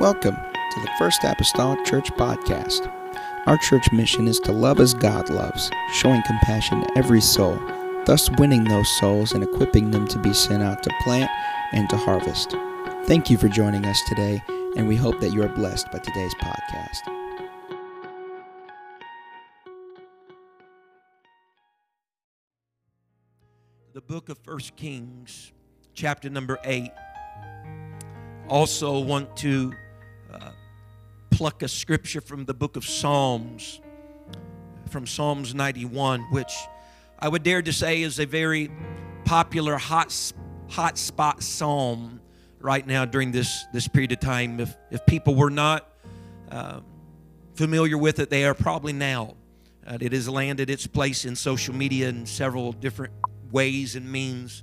Welcome to the First Apostolic Church Podcast. Our church mission is to love as God loves, showing compassion to every soul, thus winning those souls and equipping them to be sent out to plant and to harvest. Thank you for joining us today, and we hope that you are blessed by today's podcast. the book of First Kings, chapter number 8. Also, want to pluck a scripture from the book of Psalms, from Psalms 91, which I would dare to say is a very popular hot, hot spot psalm right now during this, this period of time. If, if people were not uh, familiar with it, they are probably now. Uh, it has landed its place in social media in several different ways and means.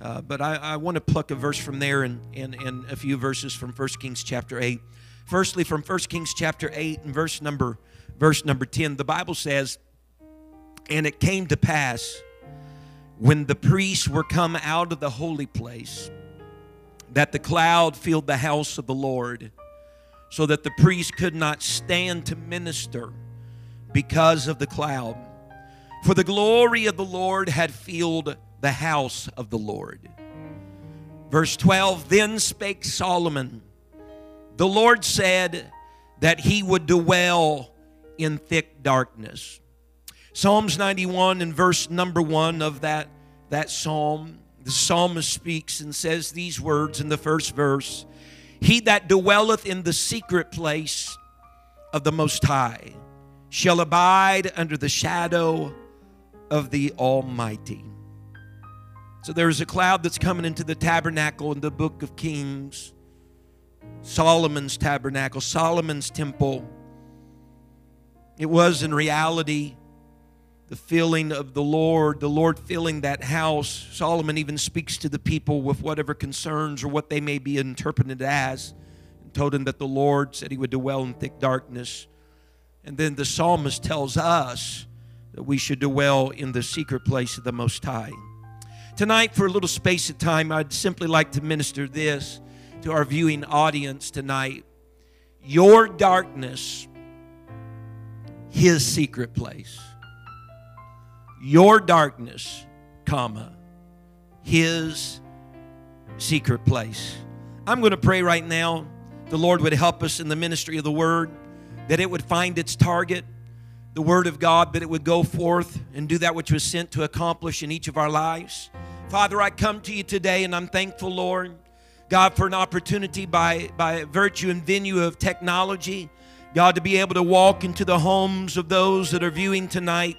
Uh, but I, I want to pluck a verse from there and, and, and a few verses from 1 Kings chapter 8. Firstly, from 1 Kings chapter 8 and verse number, verse number 10, the Bible says, And it came to pass when the priests were come out of the holy place that the cloud filled the house of the Lord, so that the priests could not stand to minister because of the cloud. For the glory of the Lord had filled the house of the Lord. Verse 12 Then spake Solomon, the Lord said that he would dwell in thick darkness. Psalms 91 and verse number 1 of that, that psalm, the psalmist speaks and says these words in the first verse He that dwelleth in the secret place of the Most High shall abide under the shadow of the Almighty. So there's a cloud that's coming into the tabernacle in the book of Kings, Solomon's tabernacle, Solomon's temple. It was in reality the filling of the Lord, the Lord filling that house. Solomon even speaks to the people with whatever concerns or what they may be interpreted as, and told them that the Lord said he would dwell in thick darkness. And then the psalmist tells us that we should dwell in the secret place of the Most High. Tonight, for a little space of time, I'd simply like to minister this to our viewing audience tonight. Your darkness, His secret place. Your darkness, comma, His secret place. I'm going to pray right now. The Lord would help us in the ministry of the Word, that it would find its target the Word of God, that it would go forth and do that which was sent to accomplish in each of our lives. Father, I come to you today and I'm thankful, Lord, God, for an opportunity by, by virtue and venue of technology, God, to be able to walk into the homes of those that are viewing tonight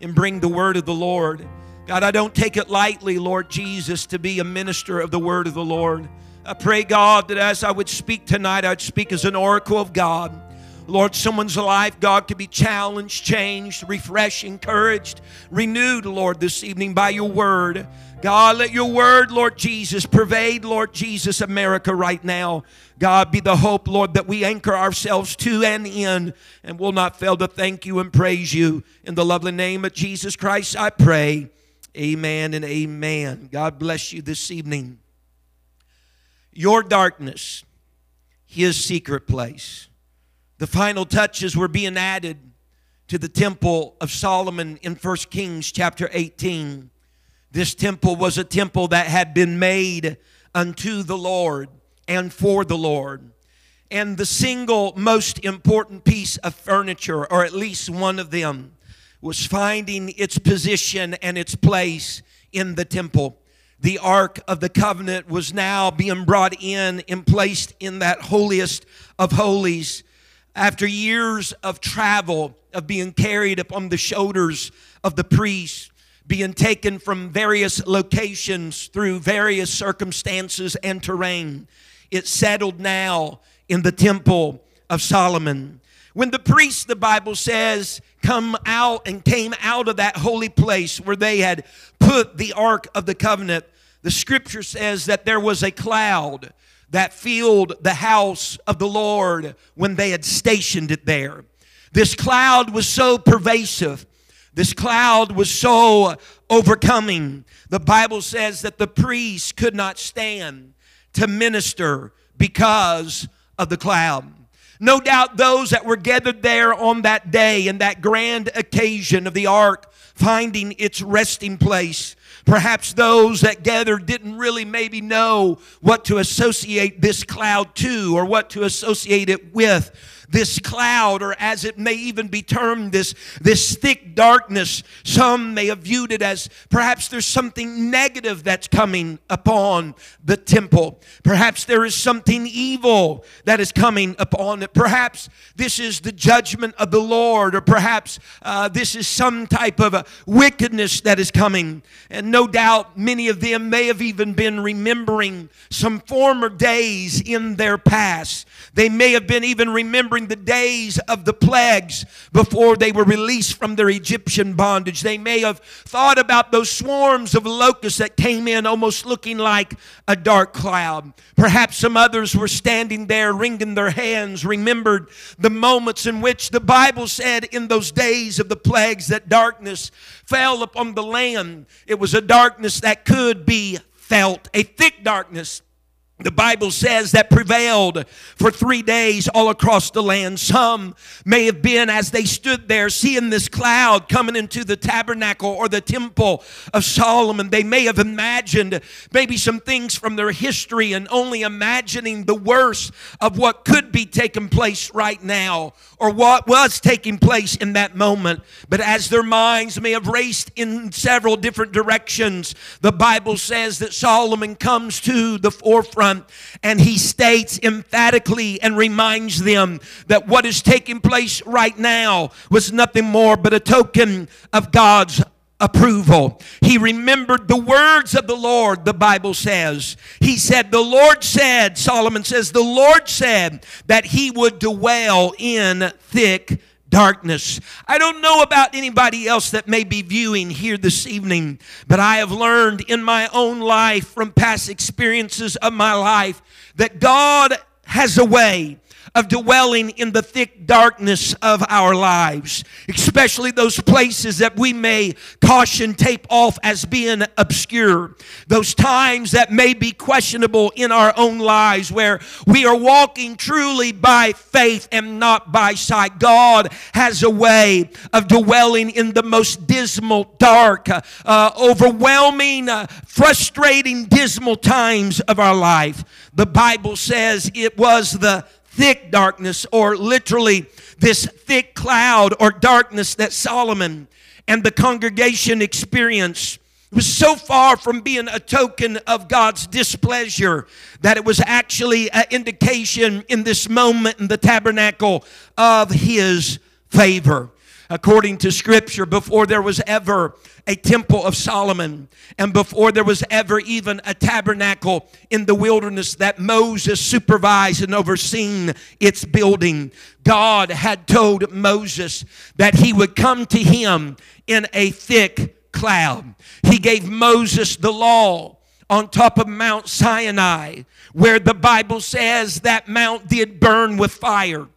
and bring the Word of the Lord. God, I don't take it lightly, Lord Jesus, to be a minister of the Word of the Lord. I pray, God, that as I would speak tonight, I'd speak as an oracle of God. Lord, someone's life, God, could be challenged, changed, refreshed, encouraged, renewed, Lord, this evening by your word. God, let your word, Lord Jesus, pervade, Lord Jesus, America right now. God, be the hope, Lord, that we anchor ourselves to and in, and will not fail to thank you and praise you. In the lovely name of Jesus Christ, I pray. Amen and amen. God bless you this evening. Your darkness, his secret place. The final touches were being added to the temple of Solomon in 1 Kings chapter 18. This temple was a temple that had been made unto the Lord and for the Lord. And the single most important piece of furniture, or at least one of them, was finding its position and its place in the temple. The Ark of the Covenant was now being brought in and placed in that holiest of holies after years of travel, of being carried upon the shoulders of the priests, being taken from various locations through various circumstances and terrain, it settled now in the temple of Solomon. When the priests, the Bible says, come out and came out of that holy place where they had put the Ark of the Covenant, the scripture says that there was a cloud that filled the house of the Lord when they had stationed it there. This cloud was so pervasive. This cloud was so overcoming. The Bible says that the priests could not stand to minister because of the cloud. No doubt those that were gathered there on that day and that grand occasion of the ark finding its resting place. Perhaps those that gathered didn't really maybe know what to associate this cloud to or what to associate it with this cloud, or as it may even be termed, this, this thick darkness. Some may have viewed it as perhaps there's something negative that's coming upon the temple. Perhaps there is something evil that is coming upon it. Perhaps this is the judgment of the Lord, or perhaps uh, this is some type of a wickedness that is coming. And no doubt many of them may have even been remembering some former days in their past. They may have been even remembering the days of the plagues before they were released from their Egyptian bondage. They may have thought about those swarms of locusts that came in almost looking like a dark cloud. Perhaps some others were standing there wringing their hands, remembered the moments in which the Bible said in those days of the plagues that darkness fell upon the land. It was a darkness that could be felt, a thick darkness the Bible says that prevailed for three days all across the land. Some may have been as they stood there seeing this cloud coming into the tabernacle or the temple of Solomon. They may have imagined maybe some things from their history and only imagining the worst of what could be taking place right now or what was taking place in that moment. But as their minds may have raced in several different directions, the Bible says that Solomon comes to the forefront and he states emphatically and reminds them that what is taking place right now was nothing more but a token of God's approval. He remembered the words of the Lord, the Bible says. He said, The Lord said, Solomon says, the Lord said that he would dwell in thick darkness. I don't know about anybody else that may be viewing here this evening, but I have learned in my own life from past experiences of my life that God has a way of dwelling in the thick darkness of our lives, especially those places that we may caution tape off as being obscure, those times that may be questionable in our own lives where we are walking truly by faith and not by sight. God has a way of dwelling in the most dismal, dark, uh, overwhelming, uh, frustrating, dismal times of our life. The Bible says it was the thick darkness, or literally this thick cloud or darkness that Solomon and the congregation experienced was so far from being a token of God's displeasure that it was actually an indication in this moment in the tabernacle of His favor. According to Scripture, before there was ever a temple of Solomon, and before there was ever even a tabernacle in the wilderness that Moses supervised and overseen its building, God had told Moses that he would come to him in a thick cloud. He gave Moses the law on top of Mount Sinai, where the Bible says that mount did burn with fire,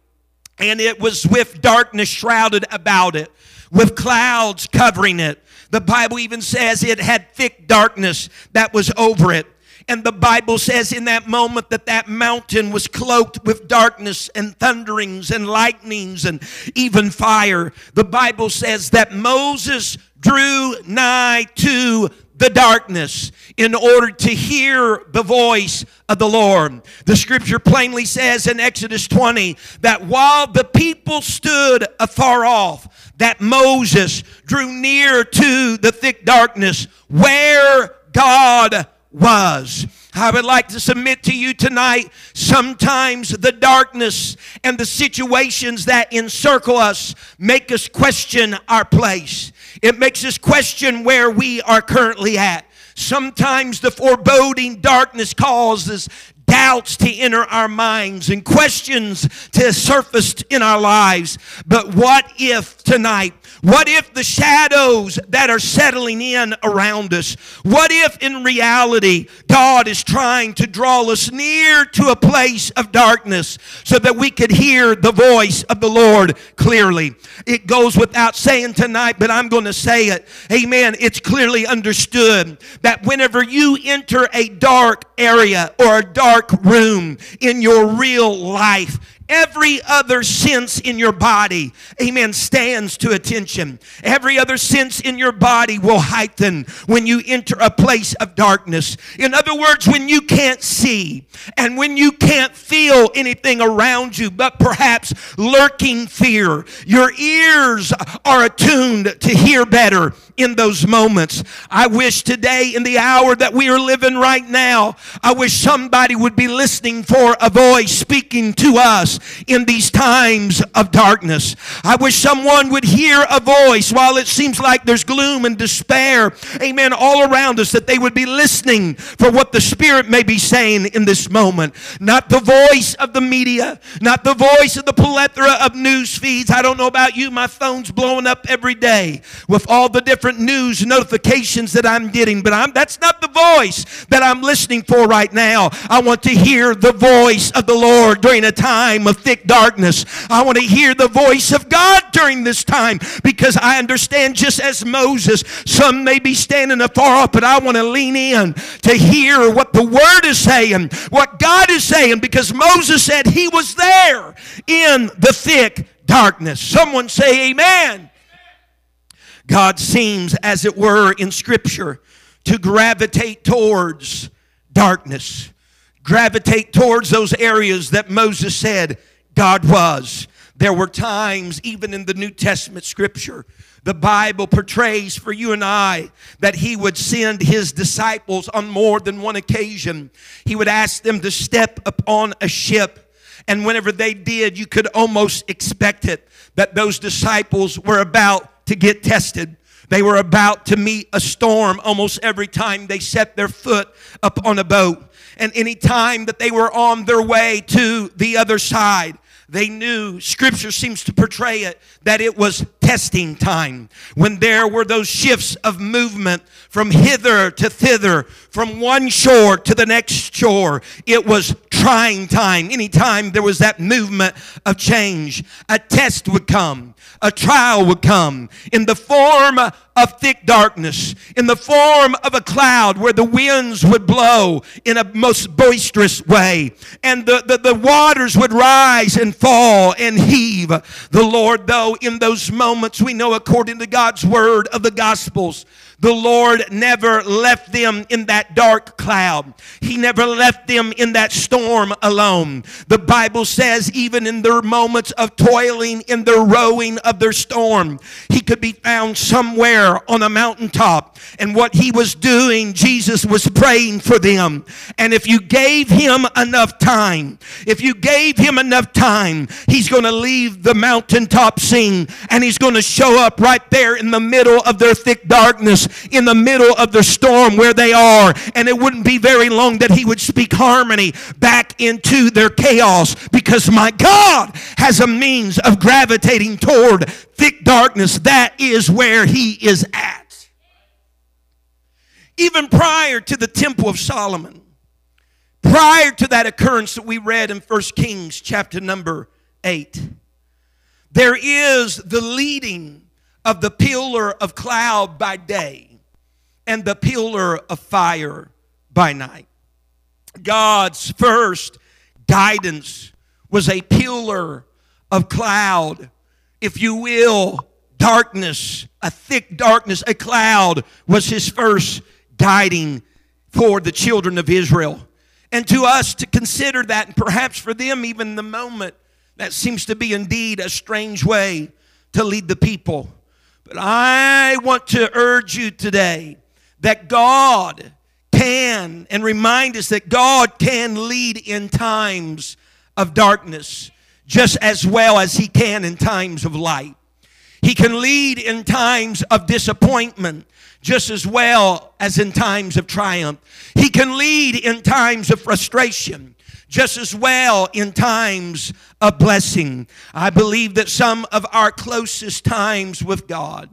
and it was with darkness shrouded about it, with clouds covering it. The Bible even says it had thick darkness that was over it. And the Bible says in that moment that that mountain was cloaked with darkness and thunderings and lightnings and even fire. The Bible says that Moses drew nigh to the darkness in order to hear the voice of the Lord. The scripture plainly says in Exodus 20 that while the people stood afar off, that Moses drew near to the thick darkness where God was. I would like to submit to you tonight sometimes the darkness and the situations that encircle us make us question our place. It makes us question where we are currently at. Sometimes the foreboding darkness causes doubts to enter our minds and questions to surface in our lives. But what if tonight what if the shadows that are settling in around us? What if in reality God is trying to draw us near to a place of darkness so that we could hear the voice of the Lord clearly? It goes without saying tonight, but I'm going to say it. Amen. It's clearly understood that whenever you enter a dark area or a dark room in your real life, Every other sense in your body, amen, stands to attention. Every other sense in your body will heighten when you enter a place of darkness. In other words, when you can't see and when you can't feel anything around you but perhaps lurking fear, your ears are attuned to hear better in those moments. I wish today, in the hour that we are living right now, I wish somebody would be listening for a voice speaking to us in these times of darkness. I wish someone would hear a voice while it seems like there's gloom and despair, amen, all around us, that they would be listening for what the Spirit may be saying in this moment. Not the voice of the media, not the voice of the plethora of news feeds. I don't know about you, my phone's blowing up every day with all the different news notifications that I'm getting, but I'm, that's not the voice that I'm listening for right now. I want to hear the voice of the Lord during a time of thick darkness. I want to hear the voice of God during this time because I understand just as Moses, some may be standing afar off, but I want to lean in to hear what the Word is saying, what God is saying, because Moses said he was there in the thick darkness. Someone say, Amen. God seems, as it were, in Scripture to gravitate towards darkness gravitate towards those areas that Moses said God was. There were times, even in the New Testament scripture, the Bible portrays for you and I that He would send His disciples on more than one occasion. He would ask them to step upon a ship. And whenever they did, you could almost expect it that those disciples were about to get tested. They were about to meet a storm almost every time they set their foot up on a boat and any time that they were on their way to the other side, they knew, scripture seems to portray it, that it was testing time. When there were those shifts of movement from hither to thither, from one shore to the next shore, it was trying time. Anytime there was that movement of change, a test would come, a trial would come in the form of thick darkness, in the form of a cloud where the winds would blow in a most boisterous way, and the, the, the waters would rise and fall and heave. The Lord, though, in those moments, we know according to God's word of the Gospels, the Lord never left them in that dark cloud. He never left them in that storm alone. The Bible says, even in their moments of toiling in their rowing of their storm, He could be found somewhere on a mountaintop. And what He was doing, Jesus was praying for them. And if you gave Him enough time, if you gave Him enough time, He's going to leave the mountaintop scene and He's going to show up right there in the middle of their thick darkness in the middle of the storm where they are. And it wouldn't be very long that he would speak harmony back into their chaos because my God has a means of gravitating toward thick darkness. That is where he is at. Even prior to the Temple of Solomon, prior to that occurrence that we read in 1 Kings chapter number 8, there is the leading of the pillar of cloud by day and the pillar of fire by night. God's first guidance was a pillar of cloud, if you will, darkness, a thick darkness, a cloud was his first guiding for the children of Israel. And to us to consider that, and perhaps for them, even the moment, that seems to be indeed a strange way to lead the people. But I want to urge you today that God can and remind us that God can lead in times of darkness just as well as He can in times of light. He can lead in times of disappointment just as well as in times of triumph. He can lead in times of frustration just as well in times of blessing. I believe that some of our closest times with God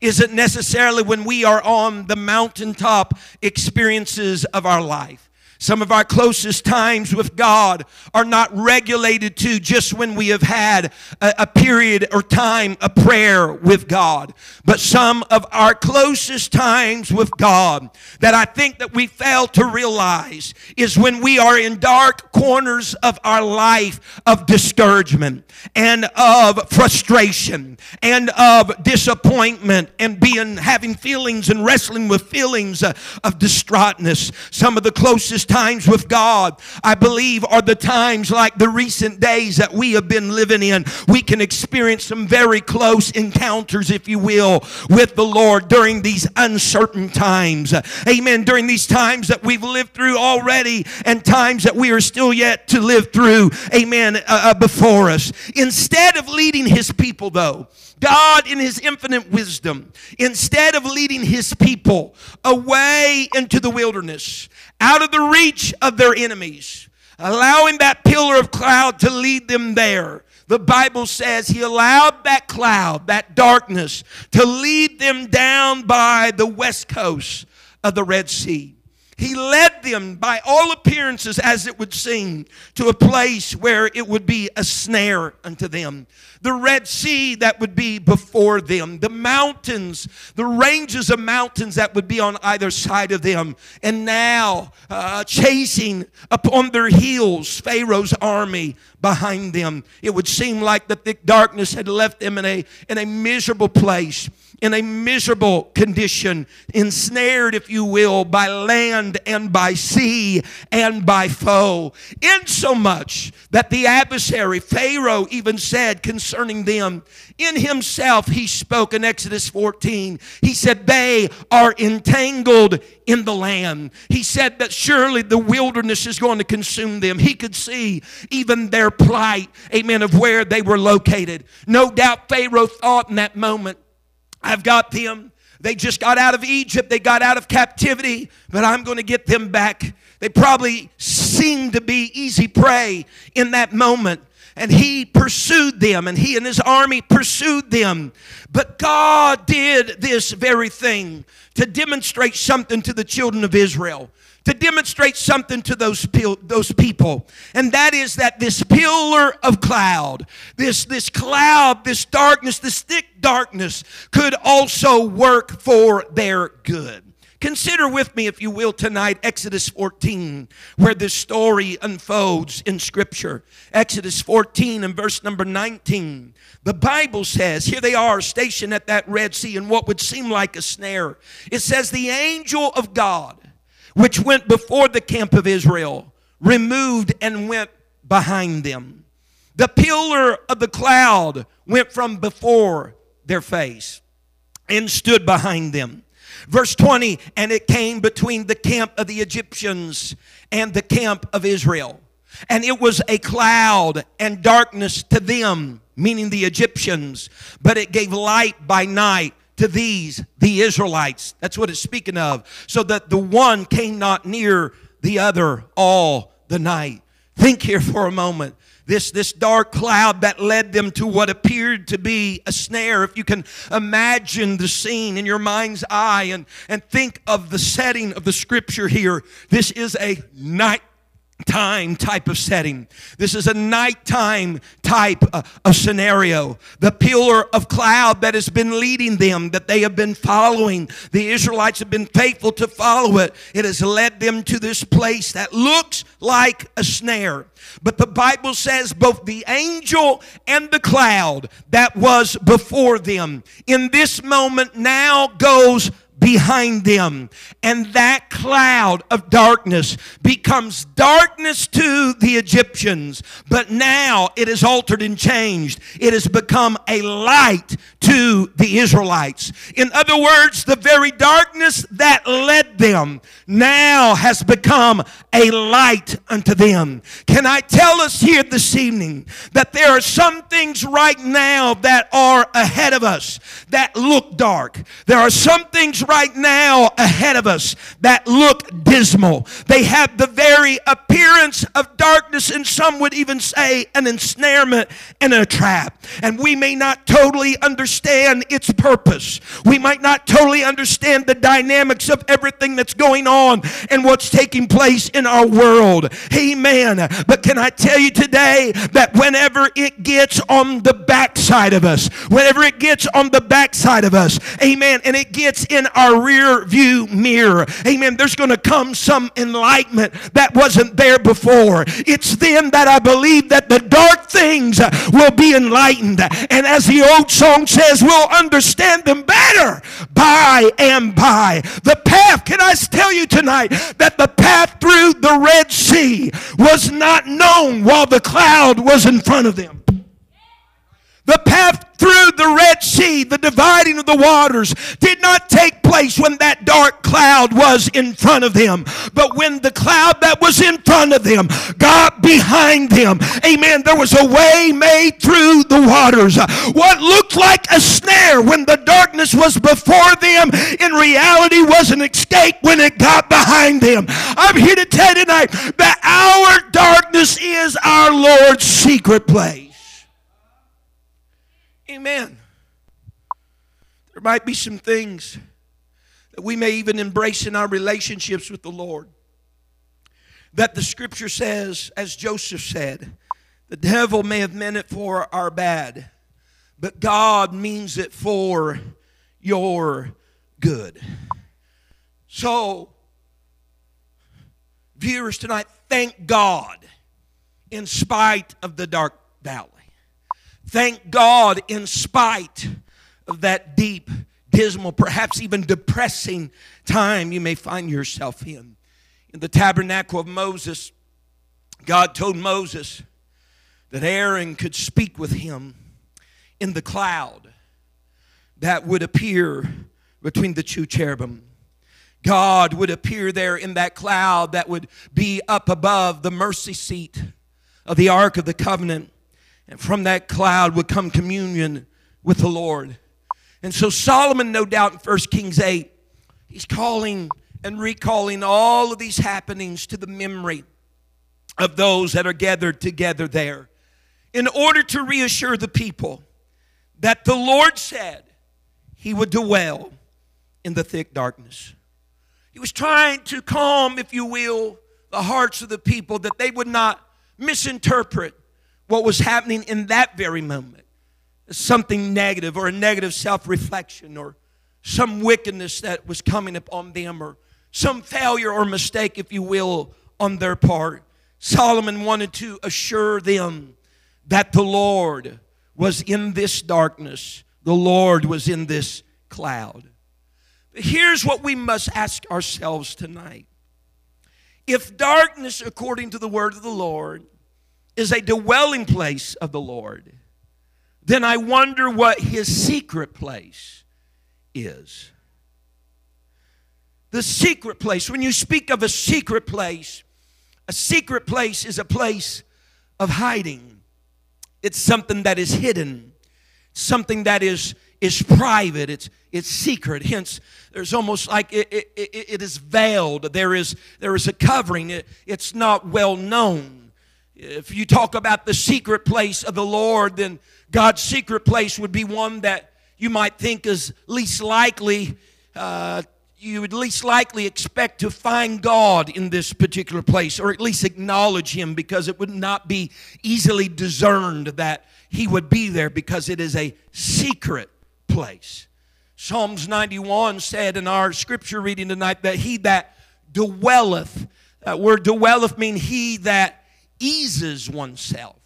isn't necessarily when we are on the mountaintop experiences of our life. Some of our closest times with God are not regulated to just when we have had a, a, period or time of prayer with God. But some of our closest times with God that I think that we fail to realize is when we are in dark corners of our life of discouragement and of frustration and of disappointment and being having feelings and wrestling with feelings uh, of distraughtness. Some of the closest times with God, I believe, are the times like the recent days that we have been living in. We can experience some very close encounters, if you will, with the Lord during these uncertain times. Amen. During these times that we've lived through already and times that we are still yet to live through. Amen. Uh, uh before us. Instead of leading his people, though, God, in His infinite wisdom, instead of leading His people away into the wilderness, out of the reach of their enemies, allowing that pillar of cloud to lead them there, the Bible says He allowed that cloud, that darkness, to lead them down by the west coast of the Red Sea. He led them, by all appearances, as it would seem, to a place where it would be a snare unto them. The Red Sea that would be before them, the mountains, the ranges of mountains that would be on either side of them, and now uh, chasing upon their heels Pharaoh's army behind them. It would seem like the thick darkness had left them in a, in a miserable place in a miserable condition, ensnared, if you will, by land and by sea and by foe. Insomuch that the adversary, Pharaoh, even said concerning them, in himself he spoke in Exodus 14. He said, They are entangled in the land. He said that surely the wilderness is going to consume them. He could see even their plight, amen, of where they were located. No doubt Pharaoh thought in that moment, I've got them. They just got out of Egypt. They got out of captivity, but I'm going to get them back. They probably seemed to be easy prey in that moment. And he pursued them, and he and his army pursued them. But God did this very thing to demonstrate something to the children of Israel to demonstrate something to those, those people. And that is that this pillar of cloud, this, this cloud, this darkness, this thick darkness could also work for their good. Consider with me, if you will, tonight Exodus 14, where this story unfolds in Scripture. Exodus 14 and verse number 19. The Bible says, here they are stationed at that Red Sea in what would seem like a snare. It says, The angel of God which went before the camp of Israel, removed and went behind them. The pillar of the cloud went from before their face and stood behind them. Verse 20, and it came between the camp of the Egyptians and the camp of Israel. And it was a cloud and darkness to them, meaning the Egyptians, but it gave light by night to these, the Israelites. That's what it's speaking of. So that the one came not near the other all the night. Think here for a moment. This, this dark cloud that led them to what appeared to be a snare. If you can imagine the scene in your mind's eye and, and think of the setting of the scripture here, this is a night time type of setting. This is a nighttime type uh, of scenario. The pillar of cloud that has been leading them, that they have been following. The Israelites have been faithful to follow it. It has led them to this place that looks like a snare. But the Bible says both the angel and the cloud that was before them in this moment now goes behind them. And that cloud of darkness becomes darkness to the Egyptians. But now it is altered and changed. It has become a light to the Israelites. In other words, the very darkness that led them now has become a light unto them. Can I tell us here this evening that there are some things right now that are ahead of us that look dark? There are some things right now ahead of us that look dismal. They have the very appearance of darkness, and some would even say an ensnarement and a trap. And we may not totally understand its purpose. We might not totally understand the dynamics of everything that's going on and what's taking place in our world. Amen. But can I tell you today that whenever it gets on the backside of us, whenever it gets on the backside of us, amen, and it gets in our rear view mirror, amen, there's going to come some enlightenment that wasn't there before. It's then that I believe that the dark things will be enlightened. And as the old song says, we'll understand them better by and by. The path, can I tell you tonight that the path through the Red Sea was not known while the cloud was in front of them? The path through the Red Sea, the dividing of the waters, did not take place when that dark cloud was in front of them, but when the cloud that was in front of them got behind them. Amen. There was a way made through the waters. What looked like a snare when the darkness was before them, in reality was an escape when it got behind them. I'm here to tell you tonight that our darkness is our Lord's secret place. Amen. There might be some things that we may even embrace in our relationships with the Lord. That the scripture says, as Joseph said, the devil may have meant it for our bad, but God means it for your good. So, viewers tonight, thank God in spite of the dark valley. Thank God, in spite of that deep, dismal, perhaps even depressing time you may find yourself in. In the tabernacle of Moses, God told Moses that Aaron could speak with him in the cloud that would appear between the two cherubim. God would appear there in that cloud that would be up above the mercy seat of the Ark of the Covenant. And from that cloud would come communion with the Lord. And so Solomon, no doubt in 1 Kings 8, he's calling and recalling all of these happenings to the memory of those that are gathered together there in order to reassure the people that the Lord said he would dwell in the thick darkness. He was trying to calm, if you will, the hearts of the people that they would not misinterpret what was happening in that very moment something negative or a negative self reflection or some wickedness that was coming upon them or some failure or mistake, if you will, on their part. Solomon wanted to assure them that the Lord was in this darkness, the Lord was in this cloud. Here's what we must ask ourselves tonight. If darkness, according to the word of the Lord, is a dwelling place of the Lord, then I wonder what his secret place is. The secret place, when you speak of a secret place, a secret place is a place of hiding. It's something that is hidden, something that is, is private, it's, it's secret. Hence, there's almost like it, it, it, is veiled, there is, there is a covering, it, it's not well known. If you talk about the secret place of the Lord, then God's secret place would be one that you might think is least likely, uh, you would least likely expect to find God in this particular place, or at least acknowledge Him because it would not be easily discerned that He would be there because it is a secret place. Psalms 91 said in our scripture reading tonight that He that dwelleth, that word dwelleth mean He that eases oneself.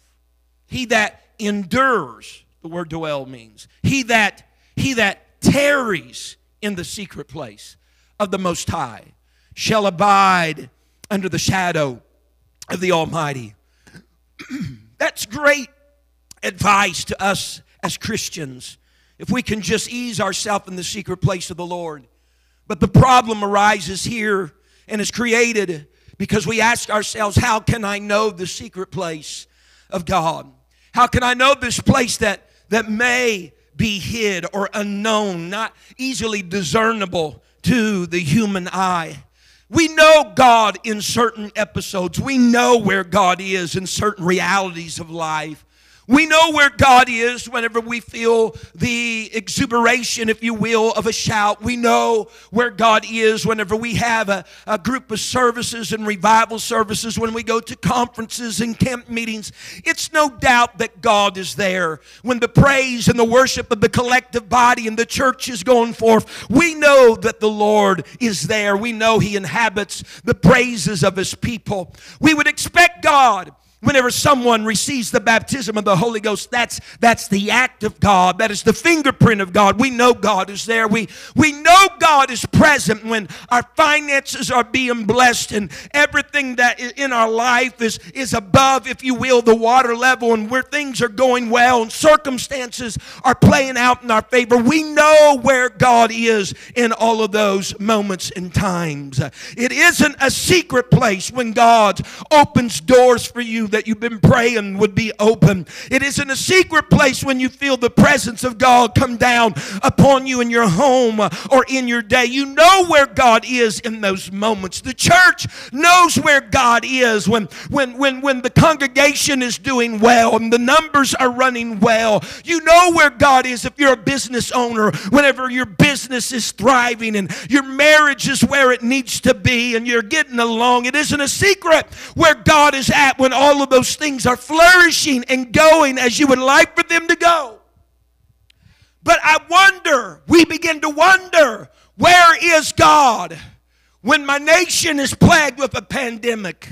He that endures, the word dwell means. He that he that tarries in the secret place of the most high shall abide under the shadow of the Almighty. That's great advice to us as Christians if we can just ease ourselves in the secret place of the Lord. But the problem arises here and is created because we ask ourselves, how can I know the secret place of God? How can I know this place that, that may be hid or unknown, not easily discernible to the human eye. We know God in certain episodes. We know where God is in certain realities of life. We know where God is whenever we feel the exuberation, if you will, of a shout. We know where God is whenever we have a, a, group of services and revival services, when we go to conferences and camp meetings. It's no doubt that God is there. When the praise and the worship of the collective body and the church is going forth, we know that the Lord is there. We know He inhabits the praises of His people. We would expect God Whenever someone receives the baptism of the Holy Ghost, that's, that's the act of God. That is the fingerprint of God. We know God is there. We, we know God is present when our finances are being blessed and everything that in our life is, is above, if you will, the water level and where things are going well and circumstances are playing out in our favor. We know where God is in all of those moments and times. It isn't a secret place when God opens doors for you that you've been praying would be open. It isn't a secret place when you feel the presence of God come down upon you in your home or in your day. You know where God is in those moments. The church knows where God is when, when, when, when the congregation is doing well and the numbers are running well. You know where God is if you're a business owner, whenever your business is thriving and your marriage is where it needs to be and you're getting along. It isn't a secret where God is at when all all of those things are flourishing and going as you would like for them to go. But I wonder, we begin to wonder, where is God when my nation is plagued with a pandemic?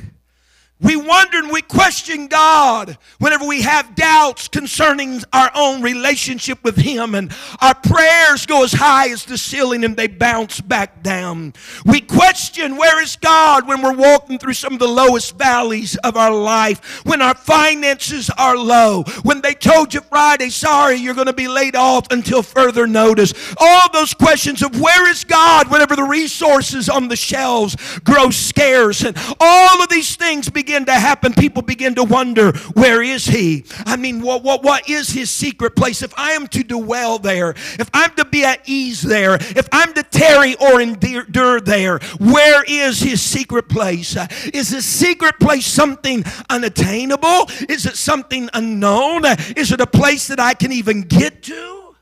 We wonder and we question God whenever we have doubts concerning our own relationship with Him, and our prayers go as high as the ceiling and they bounce back down. We question where is God when we're walking through some of the lowest valleys of our life, when our finances are low, when they told you Friday, sorry, you're going to be laid off until further notice. All those questions of where is God whenever the resources on the shelves grow scarce, and all of these things begin begin to happen, people begin to wonder, where is he? I mean, what, what, what is his secret place? If I am to dwell there, if I'm to be at ease there, if I'm to tarry or endure there, where is his secret place? Is his secret place something unattainable? Is it something unknown? Is it a place that I can even get to?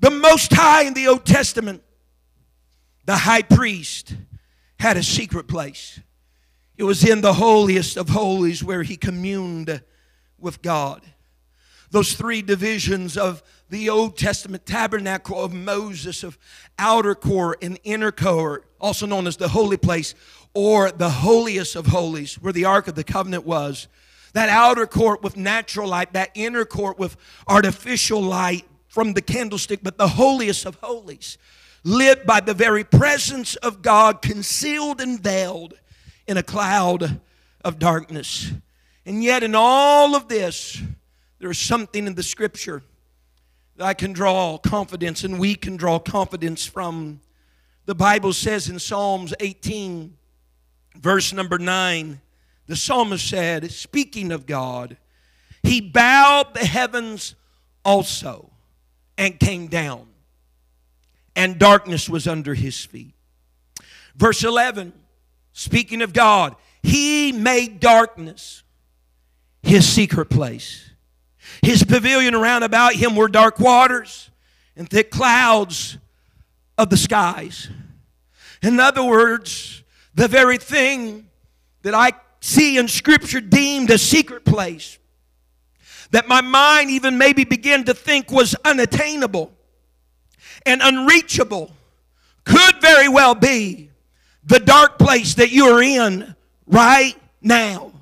The Most High in the Old Testament, the high priest, had a secret place. It was in the holiest of holies where he communed with God. Those three divisions of the Old Testament tabernacle of Moses, of outer court and inner court, also known as the holy place or the holiest of holies, where the Ark of the Covenant was. That outer court with natural light, that inner court with artificial light from the candlestick, but the holiest of holies, lit by the very presence of God, concealed and veiled in a cloud of darkness. And yet, in all of this, there is something in the scripture that I can draw confidence and we can draw confidence from. The Bible says in Psalms 18, verse number 9, the psalmist said, speaking of God, He bowed the heavens also and came down, and darkness was under His feet. Verse 11, Speaking of God, He made darkness His secret place. His pavilion around about Him were dark waters and thick clouds of the skies. In other words, the very thing that I see in Scripture deemed a secret place, that my mind even maybe began to think was unattainable and unreachable, could very well be the dark place that you are in right now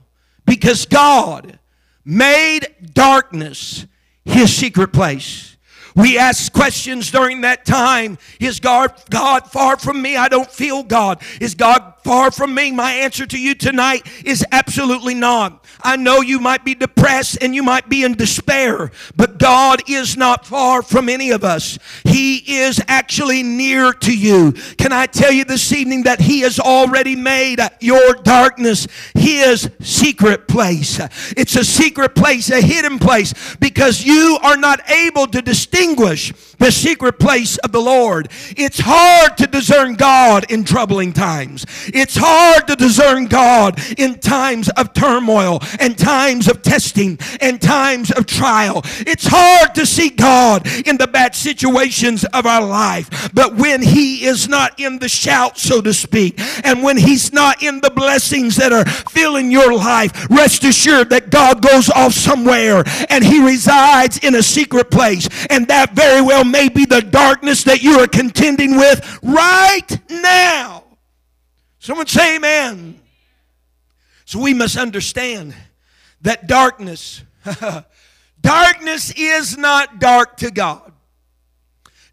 because God made darkness his secret place. We ask questions during that time. Is God, God far from me? I don't feel God. Is God far from me? My answer to you tonight is absolutely not. I know you might be depressed and you might be in despair, but God is not far from any of us. He is actually near to you. Can I tell you this evening that He has already made your darkness His secret place? It's a secret place, a hidden place, because you are not able to distinguish the secret place of the Lord. It's hard to discern God in troubling times. It's hard to discern God in times of turmoil and times of testing and times of trial. It's hard to see God in the bad situations of our life. But when He is not in the shout, so to speak, and when He's not in the blessings that are filling your life, rest assured that God goes off somewhere and He resides in a secret place. And that very well may be the darkness that you are contending with right now. Someone say amen. So we must understand that darkness, darkness is not dark to God.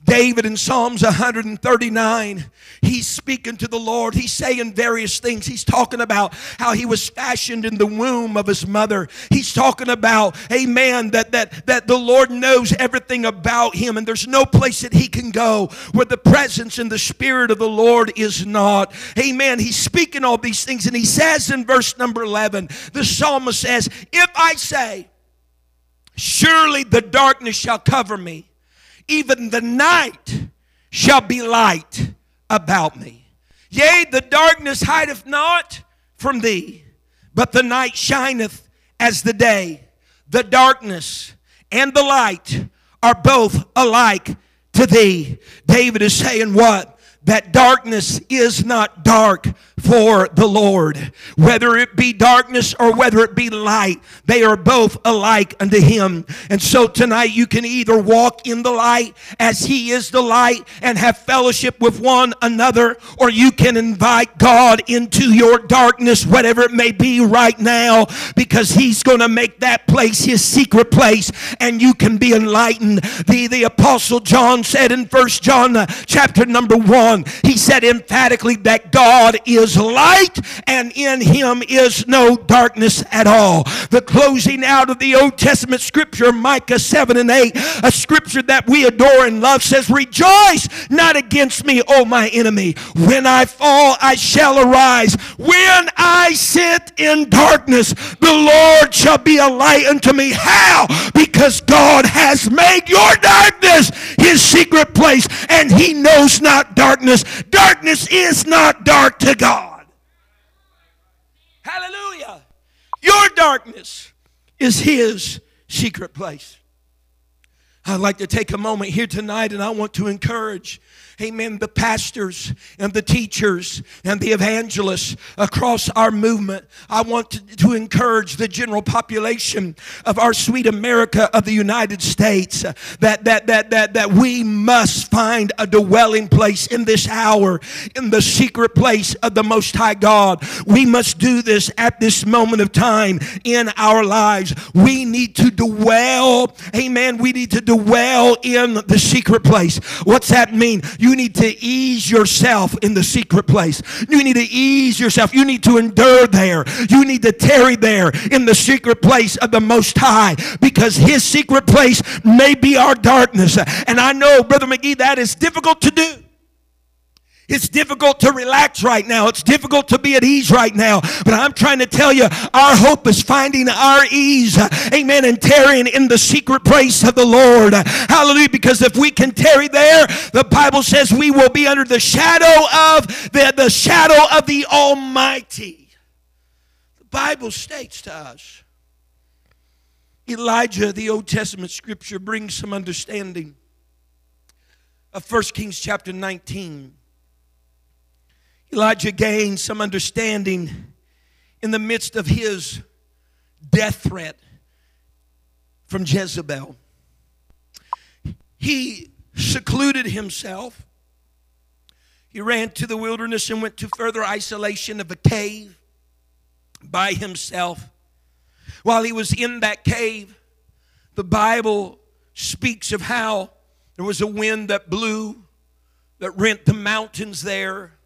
David in Psalms 139, he's speaking to the Lord. He's saying various things. He's talking about how he was fashioned in the womb of his mother. He's talking about, amen, that, that, that the Lord knows everything about him and there's no place that he can go where the presence and the spirit of the Lord is not. Amen. He's speaking all these things and he says in verse number 11, the psalmist says, If I say, surely the darkness shall cover me even the night shall be light about me. Yea, the darkness hideth not from thee, but the night shineth as the day. The darkness and the light are both alike to thee. David is saying what? that darkness is not dark for the Lord. Whether it be darkness or whether it be light, they are both alike unto Him. And so tonight you can either walk in the light as He is the light and have fellowship with one another, or you can invite God into your darkness, whatever it may be right now, because He's going to make that place His secret place and you can be enlightened. The, the Apostle John said in First John uh, chapter number 1, he said emphatically that God is light and in him is no darkness at all. The closing out of the Old Testament scripture, Micah 7 and 8, a scripture that we adore and love, says, Rejoice not against me, O my enemy. When I fall, I shall arise. When I sit in darkness, the Lord shall be a light unto me. How? Because God has made your darkness his secret place, and he knows not darkness darkness. Darkness is not dark to God. Hallelujah. Your darkness is His secret place. I'd like to take a moment here tonight and I want to encourage amen, the pastors and the teachers and the evangelists across our movement. I want to, to, encourage the general population of our sweet America of the United States that, that, that, that, that we must find a dwelling place in this hour, in the secret place of the Most High God. We must do this at this moment of time in our lives. We need to dwell, amen, we need to dwell in the secret place. What's that mean? You you need to ease yourself in the secret place. You need to ease yourself. You need to endure there. You need to tarry there in the secret place of the Most High because His secret place may be our darkness. And I know, Brother McGee, that is difficult to do. It's difficult to relax right now. It's difficult to be at ease right now. But I'm trying to tell you, our hope is finding our ease. Amen. And tarrying in the secret place of the Lord. Hallelujah. Because if we can tarry there, the Bible says we will be under the shadow of the, the shadow of the Almighty. The Bible states to us. Elijah, the Old Testament scripture, brings some understanding of 1 Kings chapter 19. Elijah gained some understanding in the midst of his death threat from Jezebel. He secluded himself. He ran to the wilderness and went to further isolation of a cave by himself. While he was in that cave, the Bible speaks of how there was a wind that blew that rent the mountains there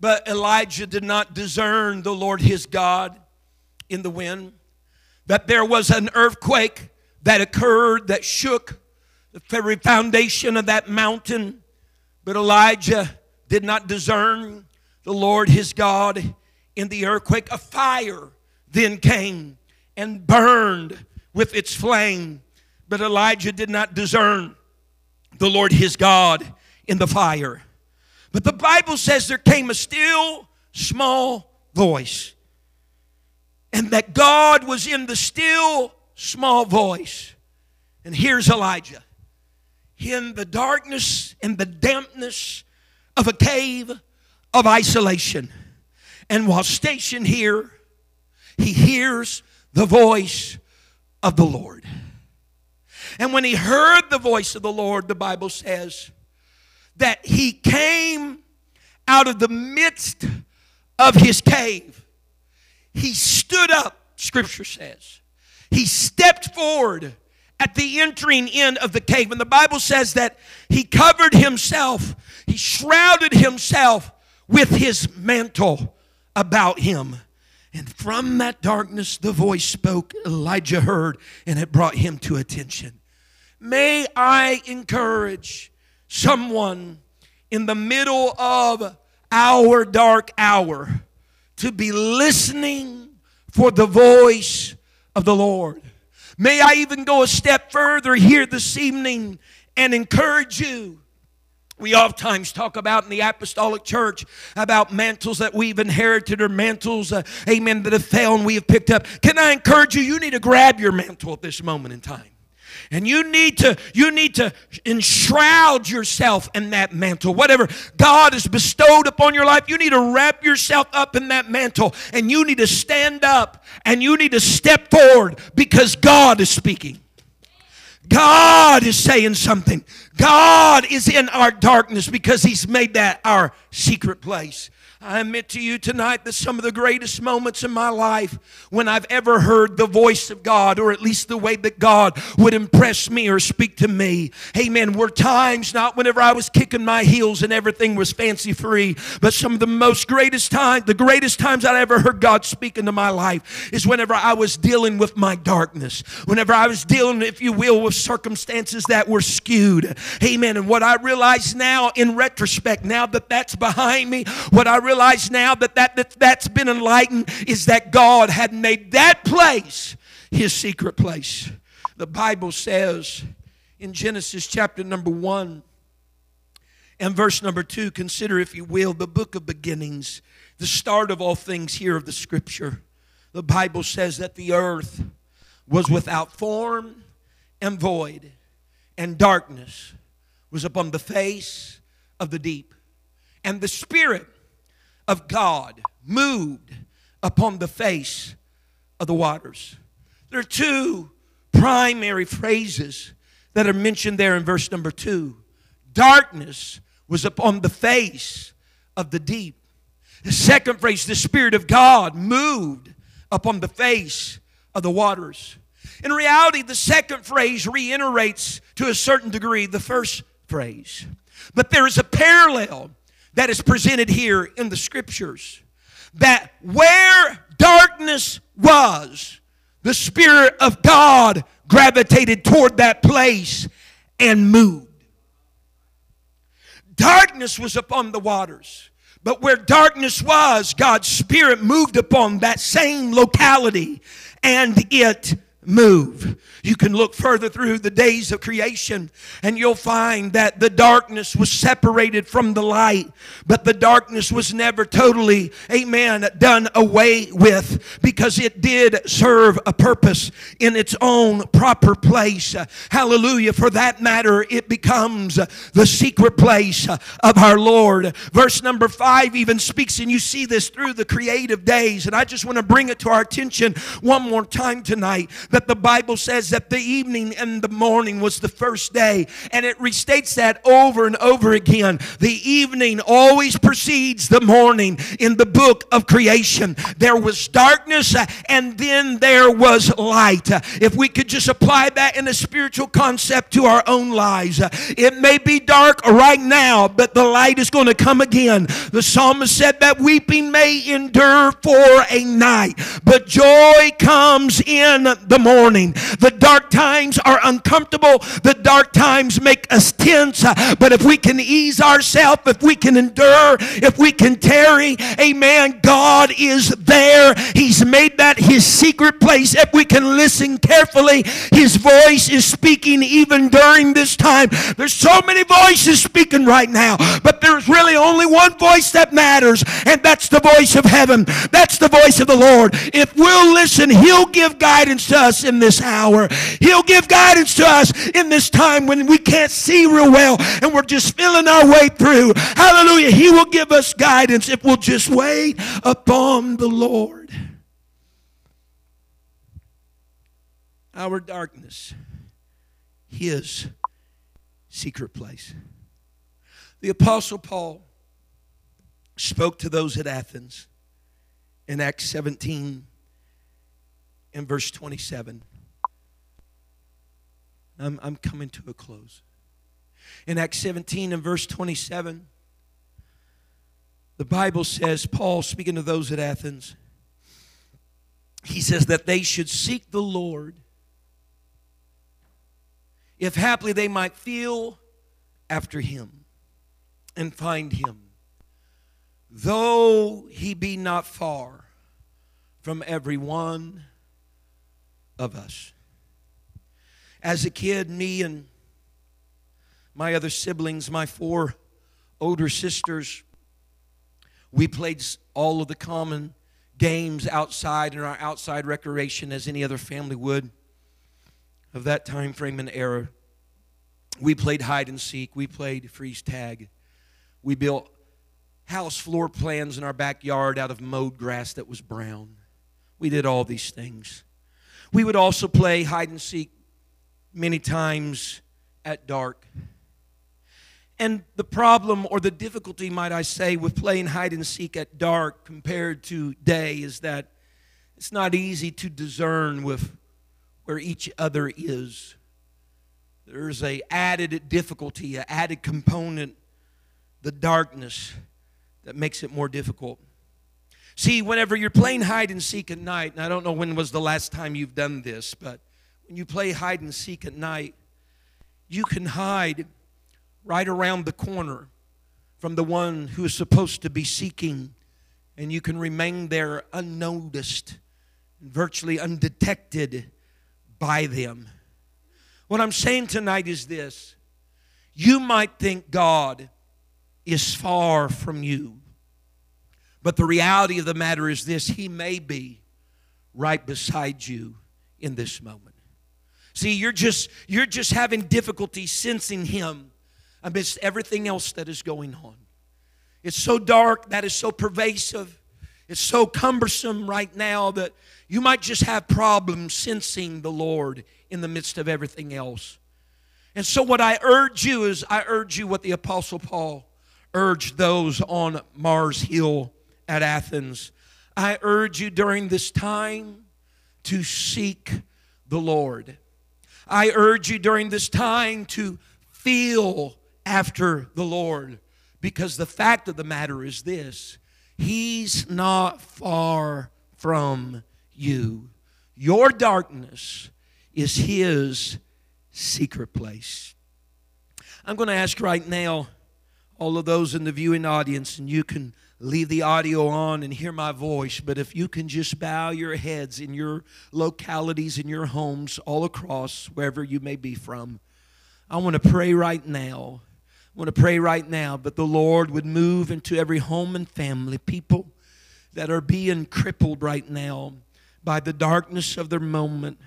but Elijah did not discern the Lord his God in the wind. That there was an earthquake that occurred that shook the very foundation of that mountain. But Elijah did not discern the Lord his God in the earthquake. A fire then came and burned with its flame. But Elijah did not discern the Lord his God in the fire. But the Bible says there came a still small voice. And that God was in the still small voice. And here's Elijah in the darkness and the dampness of a cave of isolation. And while stationed here, he hears the voice of the Lord. And when he heard the voice of the Lord, the Bible says that he came out of the midst of his cave. He stood up, scripture says. He stepped forward at the entering in of the cave. And the Bible says that he covered himself, he shrouded himself with his mantle about him. And from that darkness, the voice spoke, Elijah heard, and it brought him to attention. May I encourage someone in the middle of our dark hour to be listening for the voice of the Lord. May I even go a step further here this evening and encourage you we oftentimes talk about in the apostolic church about mantles that we've inherited or mantles, uh, amen, that have fell and we have picked up. Can I encourage you? You need to grab your mantle at this moment in time. And you need to you need to enshroud yourself in that mantle. Whatever God has bestowed upon your life, you need to wrap yourself up in that mantle and you need to stand up and you need to step forward because God is speaking. God is saying something. God is in our darkness because He's made that our secret place. I admit to you tonight that some of the greatest moments in my life when I've ever heard the voice of God, or at least the way that God would impress me or speak to me, amen, were times not whenever I was kicking my heels and everything was fancy free, but some of the most greatest times, the greatest times I ever heard God speak into my life is whenever I was dealing with my darkness, whenever I was dealing, if you will, with circumstances that were skewed, amen. And what I realize now in retrospect, now that that's behind me, what I realize now that, that, that that's been enlightened is that God had made that place his secret place. The Bible says in Genesis chapter number one and verse number two, consider, if you will, the book of beginnings, the start of all things here of the scripture. The Bible says that the earth was without form and void, and darkness was upon the face of the deep. And the Spirit of God moved upon the face of the waters. There are two primary phrases that are mentioned there in verse number two. Darkness was upon the face of the deep. The second phrase, the Spirit of God moved upon the face of the waters. In reality, the second phrase reiterates to a certain degree the first phrase. But there is a parallel that is presented here in the scriptures. That where darkness was, the Spirit of God gravitated toward that place and moved. Darkness was upon the waters. But where darkness was, God's Spirit moved upon that same locality and it moved. You can look further through the days of creation and you'll find that the darkness was separated from the light, but the darkness was never totally, amen, done away with because it did serve a purpose in its own proper place. Hallelujah. For that matter, it becomes the secret place of our Lord. Verse number five even speaks, and you see this through the creative days, and I just want to bring it to our attention one more time tonight that the Bible says that the evening and the morning was the first day. And it restates that over and over again. The evening always precedes the morning in the book of creation. There was darkness uh, and then there was light. Uh, if we could just apply that in a spiritual concept to our own lives, uh, it may be dark right now, but the light is going to come again. The psalmist said that weeping may endure for a night, but joy comes in the morning. The dark times are uncomfortable, the dark times make us tense. But if we can ease ourselves, if we can endure, if we can tarry, amen, God is there. He's made that his secret place. If we can listen carefully, his voice is speaking even during this time. There's so many voices speaking right now, but there's really only one voice that matters, and that's the voice of heaven. That's the voice of the Lord. If we'll listen, he'll give guidance to us in this hour. He'll give guidance to us in this time when we can't see real well and we're just feeling our way through. Hallelujah. He will give us guidance if we'll just wait upon the Lord. Our darkness, His secret place. The Apostle Paul spoke to those at Athens in Acts 17 and verse 27. I'm, I'm coming to a close. In Acts 17 and verse 27, the Bible says, Paul speaking to those at Athens, he says that they should seek the Lord if haply they might feel after him and find him, though he be not far from every one of us. As a kid, me and my other siblings, my four older sisters, we played all of the common games outside in our outside recreation as any other family would of that time frame and era. We played hide and seek, we played freeze tag. We built house floor plans in our backyard out of mowed grass that was brown. We did all these things. We would also play hide and seek many times at dark. And the problem or the difficulty, might I say, with playing hide and seek at dark compared to day is that it's not easy to discern with where each other is. There's a added difficulty, an added component, the darkness that makes it more difficult. See, whenever you're playing hide and seek at night, and I don't know when was the last time you've done this, but when you play hide and seek at night, you can hide right around the corner from the one who is supposed to be seeking, and you can remain there unnoticed, virtually undetected by them. What I'm saying tonight is this you might think God is far from you, but the reality of the matter is this He may be right beside you in this moment. See, you're just you're just having difficulty sensing him amidst everything else that is going on. It's so dark, that is so pervasive. It's so cumbersome right now that you might just have problems sensing the Lord in the midst of everything else. And so, what I urge you is, I urge you what the Apostle Paul urged those on Mars Hill at Athens. I urge you during this time to seek the Lord. I urge you during this time to feel after the Lord because the fact of the matter is this He's not far from you. Your darkness is His secret place. I'm going to ask right now all of those in the viewing audience, and you can leave the audio on and hear my voice, but if you can just bow your heads in your localities, in your homes, all across, wherever you may be from, I want to pray right now. I want to pray right now that the Lord would move into every home and family, people that are being crippled right now by the darkness of their moment,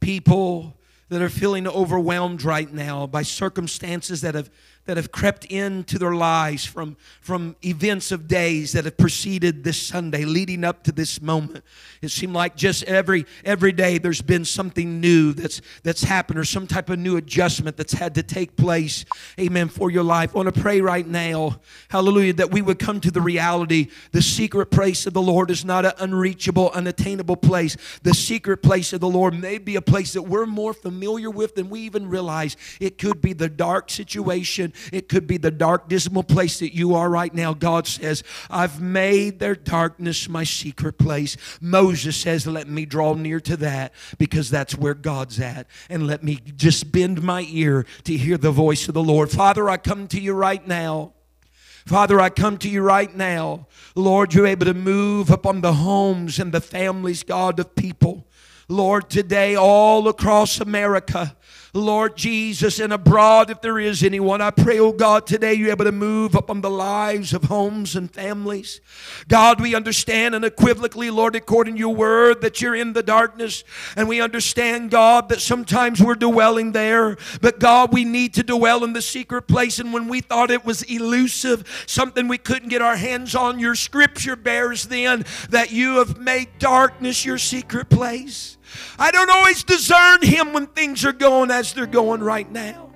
people that are feeling overwhelmed right now by circumstances that have that have crept into their lives from, from events of days that have preceded this Sunday, leading up to this moment. It seemed like just every every day there's been something new that's that's happened or some type of new adjustment that's had to take place. Amen. For your life. I want to pray right now, hallelujah, that we would come to the reality. The secret place of the Lord is not an unreachable, unattainable place. The secret place of the Lord may be a place that we're more familiar with than we even realize. It could be the dark situation It could be the dark, dismal place that you are right now. God says, I've made their darkness my secret place. Moses says, Let me draw near to that because that's where God's at. And let me just bend my ear to hear the voice of the Lord. Father, I come to you right now. Father, I come to you right now. Lord, you're able to move upon the homes and the families, God, of people. Lord, today all across America. Lord Jesus, and abroad, if there is anyone, I pray, oh God, today you're able to move upon the lives of homes and families. God, we understand unequivocally, Lord, according to your word, that you're in the darkness. And we understand, God, that sometimes we're dwelling there. But God, we need to dwell in the secret place. And when we thought it was elusive, something we couldn't get our hands on, your scripture bears then that you have made darkness your secret place. I don't always discern Him when things are going as they're going right now.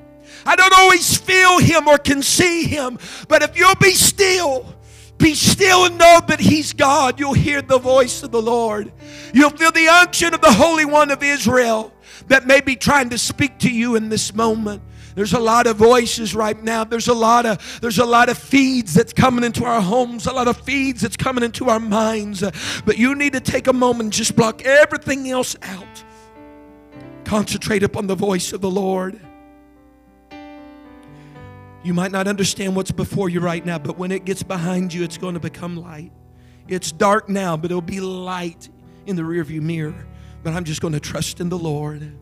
I don't always feel Him or can see Him. But if you'll be still, be still and know that He's God, you'll hear the voice of the Lord. You'll feel the unction of the Holy One of Israel that may be trying to speak to you in this moment. There's a lot of voices right now. There's a lot of there's a lot of feeds that's coming into our homes, a lot of feeds that's coming into our minds. But you need to take a moment and just block everything else out. Concentrate upon the voice of the Lord. You might not understand what's before you right now, but when it gets behind you, it's going to become light. It's dark now, but it'll be light in the rearview mirror. But I'm just going to trust in the Lord.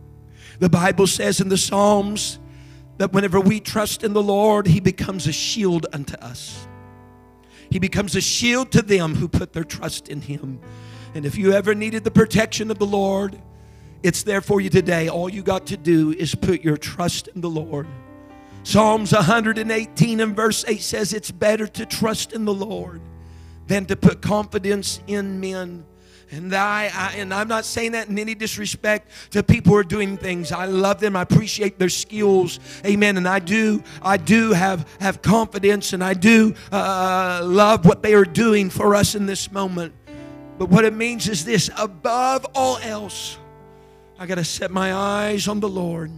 The Bible says in the Psalms, that whenever we trust in the Lord, He becomes a shield unto us. He becomes a shield to them who put their trust in Him. And if you ever needed the protection of the Lord, it's there for you today. All you got to do is put your trust in the Lord. Psalms 118 and verse 8 says, It's better to trust in the Lord than to put confidence in men. And I, I, and I'm not saying that in any disrespect to people who are doing things. I love them. I appreciate their skills. Amen. And I do, I do have have confidence, and I do uh, love what they are doing for us in this moment. But what it means is this: above all else, I got to set my eyes on the Lord.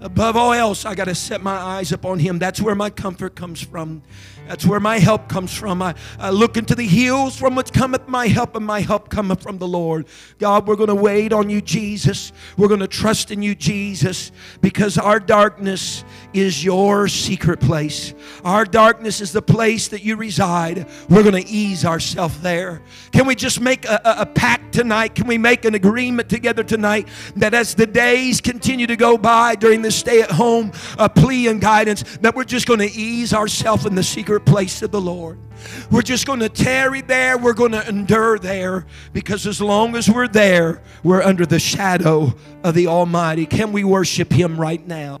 Above all else, I got to set my eyes upon Him. That's where my comfort comes from. That's where my help comes from. I, I look into the hills from which cometh my help, and my help cometh from the Lord. God, we're going to wait on you, Jesus. We're going to trust in you, Jesus, because our darkness is your secret place. Our darkness is the place that you reside. We're going to ease ourselves there. Can we just make a, a, a pact tonight? Can we make an agreement together tonight that as the days continue to go by during this stay at home uh, plea and guidance, that we're just going to ease ourselves in the secret place of the Lord. We're just going to tarry there. We're going to endure there because as long as we're there, we're under the shadow of the Almighty. Can we worship Him right now?